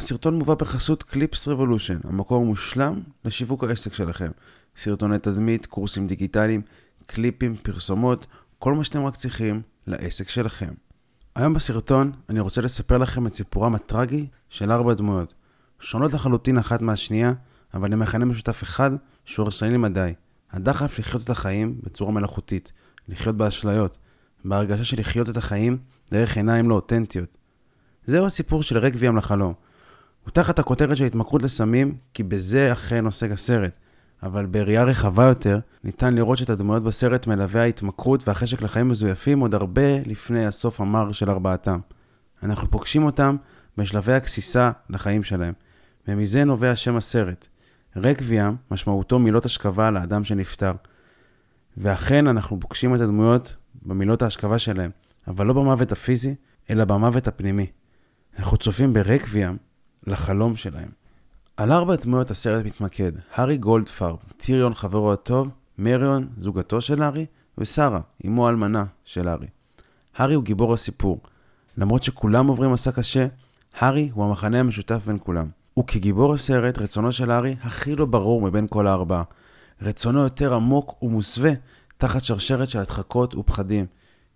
הסרטון מובא בחסות קליפס רבולושן, המקור המושלם לשיווק העסק שלכם. סרטוני תדמית, קורסים דיגיטליים, קליפים, פרסומות, כל מה שאתם רק צריכים לעסק שלכם. היום בסרטון אני רוצה לספר לכם את סיפורם הטרגי של ארבע דמויות. שונות לחלוטין אחת מהשנייה, אבל עם מכנה משותף אחד שהוא הרסני למדי. הדחף לחיות את החיים בצורה מלאכותית, לחיות באשליות, בהרגשה של לחיות את החיים דרך עיניים לא אותנטיות. זהו הסיפור של רקביאם לחלום. הוא תחת הכותרת של התמכרות לסמים, כי בזה אכן עוסק הסרט. אבל בראייה רחבה יותר, ניתן לראות שאת הדמויות בסרט מלווה ההתמכרות והחשק לחיים מזויפים עוד הרבה לפני הסוף המר של ארבעתם. אנחנו פוגשים אותם בשלבי הגסיסה לחיים שלהם, ומזה נובע שם הסרט. רקביאם משמעותו מילות השכבה לאדם שנפטר. ואכן אנחנו פוגשים את הדמויות במילות ההשכבה שלהם, אבל לא במוות הפיזי, אלא במוות הפנימי. אנחנו צופים ברקביאם לחלום שלהם. על ארבע דמויות הסרט מתמקד, הארי גולדפרב, טיריון חברו הטוב, מריון, זוגתו של הארי, ושרה, אמו האלמנה של הארי. הארי הוא גיבור הסיפור. למרות שכולם עוברים מסע קשה, הארי הוא המחנה המשותף בין כולם. וכגיבור הסרט, רצונו של הארי הכי לא ברור מבין כל הארבעה. רצונו יותר עמוק ומוסווה תחת שרשרת של הדחקות ופחדים,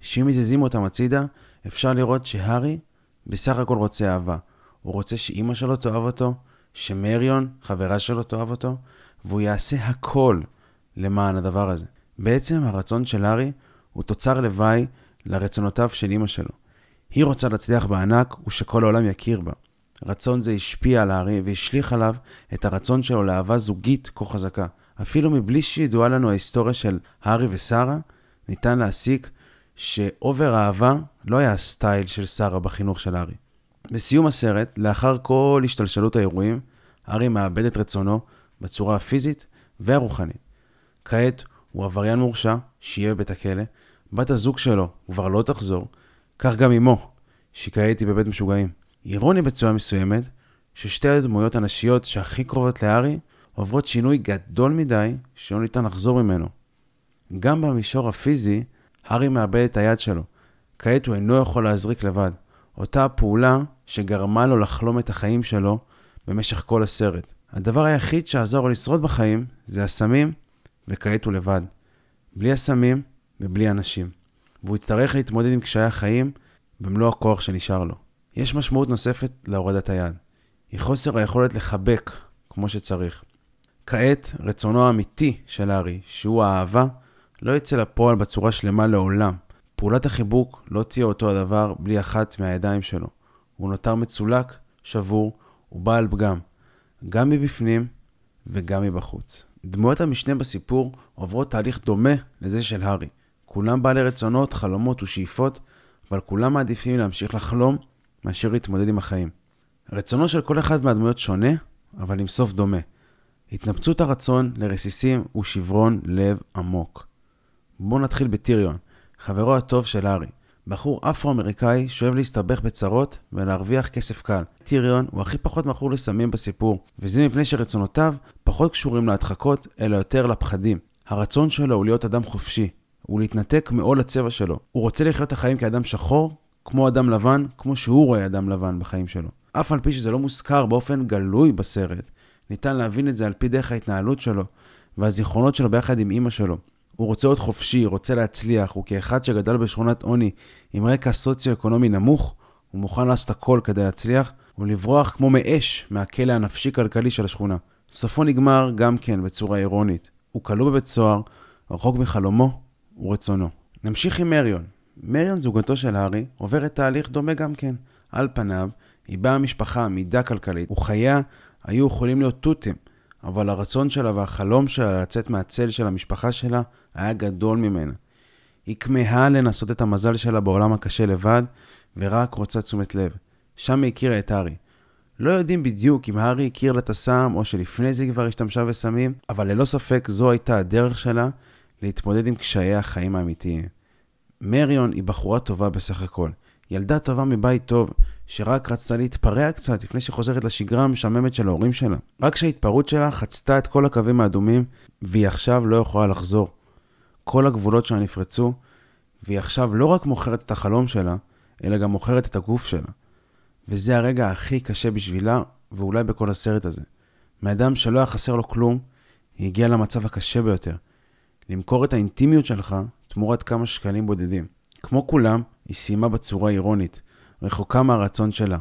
שאם מזיזים אותם הצידה, אפשר לראות שהארי בסך הכל רוצה אהבה. הוא רוצה שאימא שלו תאהב אותו, שמריון, חברה שלו, תאהב אותו, והוא יעשה הכל למען הדבר הזה. בעצם הרצון של הארי הוא תוצר לוואי לרצונותיו של אימא שלו. היא רוצה להצליח בענק ושכל העולם יכיר בה. רצון זה השפיע על הארי והשליך עליו את הרצון שלו לאהבה זוגית כה חזקה. אפילו מבלי שידועה לנו ההיסטוריה של הארי ושרה, ניתן להסיק שאובר אהבה לא היה הסטייל של שרה בחינוך של הארי. בסיום הסרט, לאחר כל השתלשלות האירועים, הארי מאבד את רצונו בצורה הפיזית והרוחנית. כעת הוא עבריין מורשע, שיהיה בבית הכלא, בת הזוג שלו כבר לא תחזור, כך גם אמו, שכעת היא בבית משוגעים. אירוני בצורה מסוימת, ששתי הדמויות הנשיות שהכי קרובות להארי עוברות שינוי גדול מדי שלא ניתן לחזור ממנו. גם במישור הפיזי, הארי מאבד את היד שלו. כעת הוא אינו יכול להזריק לבד. אותה הפעולה שגרמה לו לחלום את החיים שלו במשך כל הסרט. הדבר היחיד שעזר לו לשרוד בחיים זה הסמים, וכעת הוא לבד. בלי הסמים ובלי אנשים. והוא יצטרך להתמודד עם קשיי החיים במלוא הכוח שנשאר לו. יש משמעות נוספת להורדת היד. היא חוסר היכולת לחבק כמו שצריך. כעת, רצונו האמיתי של הארי, שהוא האהבה, לא יצא לפועל בצורה שלמה לעולם. פעולת החיבוק לא תהיה אותו הדבר בלי אחת מהידיים שלו. הוא נותר מצולק, שבור ובעל פגם, גם מבפנים וגם מבחוץ. דמויות המשנה בסיפור עוברות תהליך דומה לזה של הארי. כולם בעלי רצונות, חלומות ושאיפות, אבל כולם מעדיפים להמשיך לחלום מאשר להתמודד עם החיים. רצונו של כל אחד מהדמויות שונה, אבל עם סוף דומה. התנפצות הרצון לרסיסים ושברון לב עמוק. בואו נתחיל בטיריון, חברו הטוב של הארי. בחור אפרו-אמריקאי שאוהב להסתבך בצרות ולהרוויח כסף קל. טיריון הוא הכי פחות מכור לסמים בסיפור, וזה מפני שרצונותיו פחות קשורים להדחקות, אלא יותר לפחדים. הרצון שלו הוא להיות אדם חופשי, הוא להתנתק מעול הצבע שלו. הוא רוצה לחיות את החיים כאדם שחור, כמו אדם לבן, כמו שהוא רואה אדם לבן בחיים שלו. אף על פי שזה לא מוזכר באופן גלוי בסרט, ניתן להבין את זה על פי דרך ההתנהלות שלו, והזיכרונות שלו ביחד עם אימא שלו. הוא רוצה להיות חופשי, רוצה להצליח, הוא כאחד שגדל בשכונת עוני עם רקע סוציו-אקונומי נמוך, הוא מוכן לעשות הכל כדי להצליח ולברוח כמו מאש מהכלא הנפשי-כלכלי של השכונה. סופו נגמר גם כן בצורה אירונית. הוא כלוא בבית סוהר, רחוק מחלומו ורצונו. נמשיך עם מריון. מריון, זוגתו של הארי, עוברת תהליך דומה גם כן. על פניו, היא באה משפחה עמידה כלכלית, וחייה היו יכולים להיות תותים, אבל הרצון שלה והחלום שלה לצאת מהצל של המשפחה שלה היה גדול ממנה. היא כמהה לנסות את המזל שלה בעולם הקשה לבד, ורק רוצה תשומת לב. שם היא הכירה את הארי. לא יודעים בדיוק אם הארי הכיר לה את הסם, או שלפני זה כבר השתמשה בסמים, אבל ללא ספק זו הייתה הדרך שלה להתמודד עם קשיי החיים האמיתיים. מריון היא בחורה טובה בסך הכל. ילדה טובה מבית טוב, שרק רצתה להתפרע קצת לפני שחוזרת לשגרה המשעממת של ההורים שלה. רק שההתפרעות שלה חצתה את כל הקווים האדומים, והיא עכשיו לא יכולה לחזור. כל הגבולות שלה נפרצו, והיא עכשיו לא רק מוכרת את החלום שלה, אלא גם מוכרת את הגוף שלה. וזה הרגע הכי קשה בשבילה, ואולי בכל הסרט הזה. מאדם שלא היה חסר לו כלום, היא הגיעה למצב הקשה ביותר. למכור את האינטימיות שלך תמורת כמה שקלים בודדים. כמו כולם, היא סיימה בצורה אירונית, רחוקה מהרצון שלה.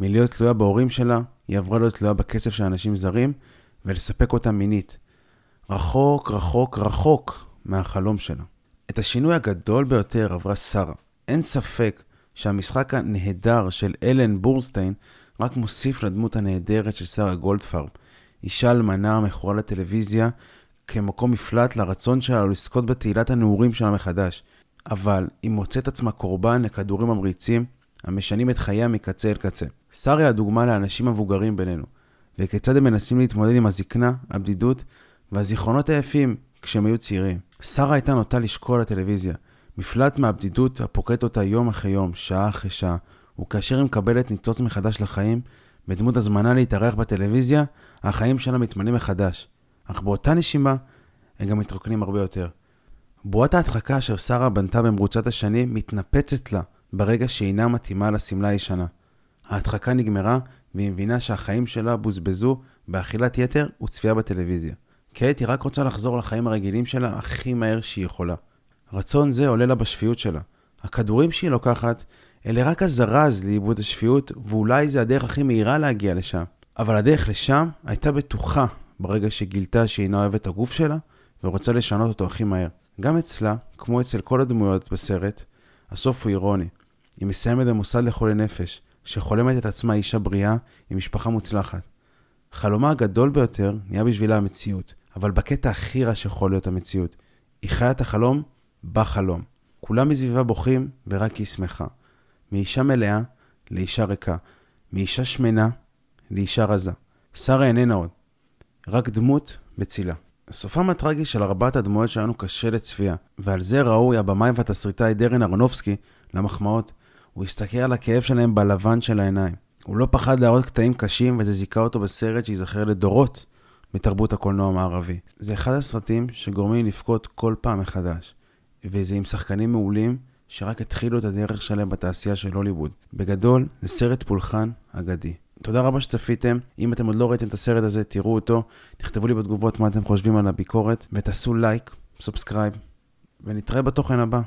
מלהיות תלויה בהורים שלה, היא עברה להיות תלויה בכסף של אנשים זרים, ולספק אותם מינית. רחוק, רחוק, רחוק מהחלום שלה. את השינוי הגדול ביותר עברה שרה. אין ספק שהמשחק הנהדר של אלן בורסטיין רק מוסיף לדמות הנהדרת של שרה גולדפרב. אישה אלמנה המכורה לטלוויזיה כמקום מפלט לרצון שלה לזכות בתהילת הנעורים שלה מחדש. אבל היא מוצאת עצמה קורבן לכדורים ממריצים המשנים את חייה מקצה אל קצה. שרה היא הדוגמה לאנשים מבוגרים בינינו, וכיצד הם מנסים להתמודד עם הזקנה, הבדידות והזיכרונות היפים כשהם היו צעירים. שרה הייתה נוטה לשקול לטלוויזיה, מפלט מהבדידות הפוקדת אותה יום אחרי יום, שעה אחרי שעה, וכאשר היא מקבלת ניצוץ מחדש לחיים, בדמות הזמנה להתארח בטלוויזיה, החיים שלה מתמלאים מחדש. אך באותה נשימה, הם גם מתרוקנים הרבה יותר. בועת ההדחקה אשר שרה בנתה במרוצת השנים מתנפצת לה ברגע שאינה מתאימה לשמלה הישנה. ההדחקה נגמרה, והיא מבינה שהחיים שלה בוזבזו באכילת יתר וצפייה בטלוויזיה. כעת היא רק רוצה לחזור לחיים הרגילים שלה הכי מהר שהיא יכולה. רצון זה עולה לה בשפיות שלה. הכדורים שהיא לוקחת, אלה רק הזרז לאיבוד השפיות, ואולי זה הדרך הכי מהירה להגיע לשם. אבל הדרך לשם הייתה בטוחה ברגע שגילתה שהיא אינה אוהבת את הגוף שלה, ורוצה לשנות אותו הכי מהר. גם אצלה, כמו אצל כל הדמויות בסרט, הסוף הוא אירוני. היא מסיימת במוסד לחולי נפש, שחולמת את עצמה אישה בריאה עם משפחה מוצלחת. חלומה הגדול ביותר נהיה בשבילה המציאות, אבל בקטע הכי רע שיכול להיות המציאות. היא חיה את החלום בחלום. כולם מסביבה בוכים, ורק היא שמחה. מאישה מלאה לאישה ריקה. מאישה שמנה לאישה רזה. שרה איננה עוד. רק דמות בצילה. סופם הטרגי של ארבעת הדמויות שלנו קשה לצפייה, ועל זה ראוי הבמאי והתסריטאי דרן ארנובסקי למחמאות. הוא הסתכל על הכאב שלהם בלבן של העיניים. הוא לא פחד להראות קטעים קשים, וזה זיכה אותו בסרט שייזכר לדורות בתרבות הקולנוע המערבי. זה אחד הסרטים שגורמים לבכות כל פעם מחדש. וזה עם שחקנים מעולים שרק התחילו את הדרך שלהם בתעשייה של הוליווד. בגדול, זה סרט פולחן אגדי. תודה רבה שצפיתם. אם אתם עוד לא ראיתם את הסרט הזה, תראו אותו. תכתבו לי בתגובות מה אתם חושבים על הביקורת, ותעשו לייק, subscribe, ונתראה בתוכן הבא.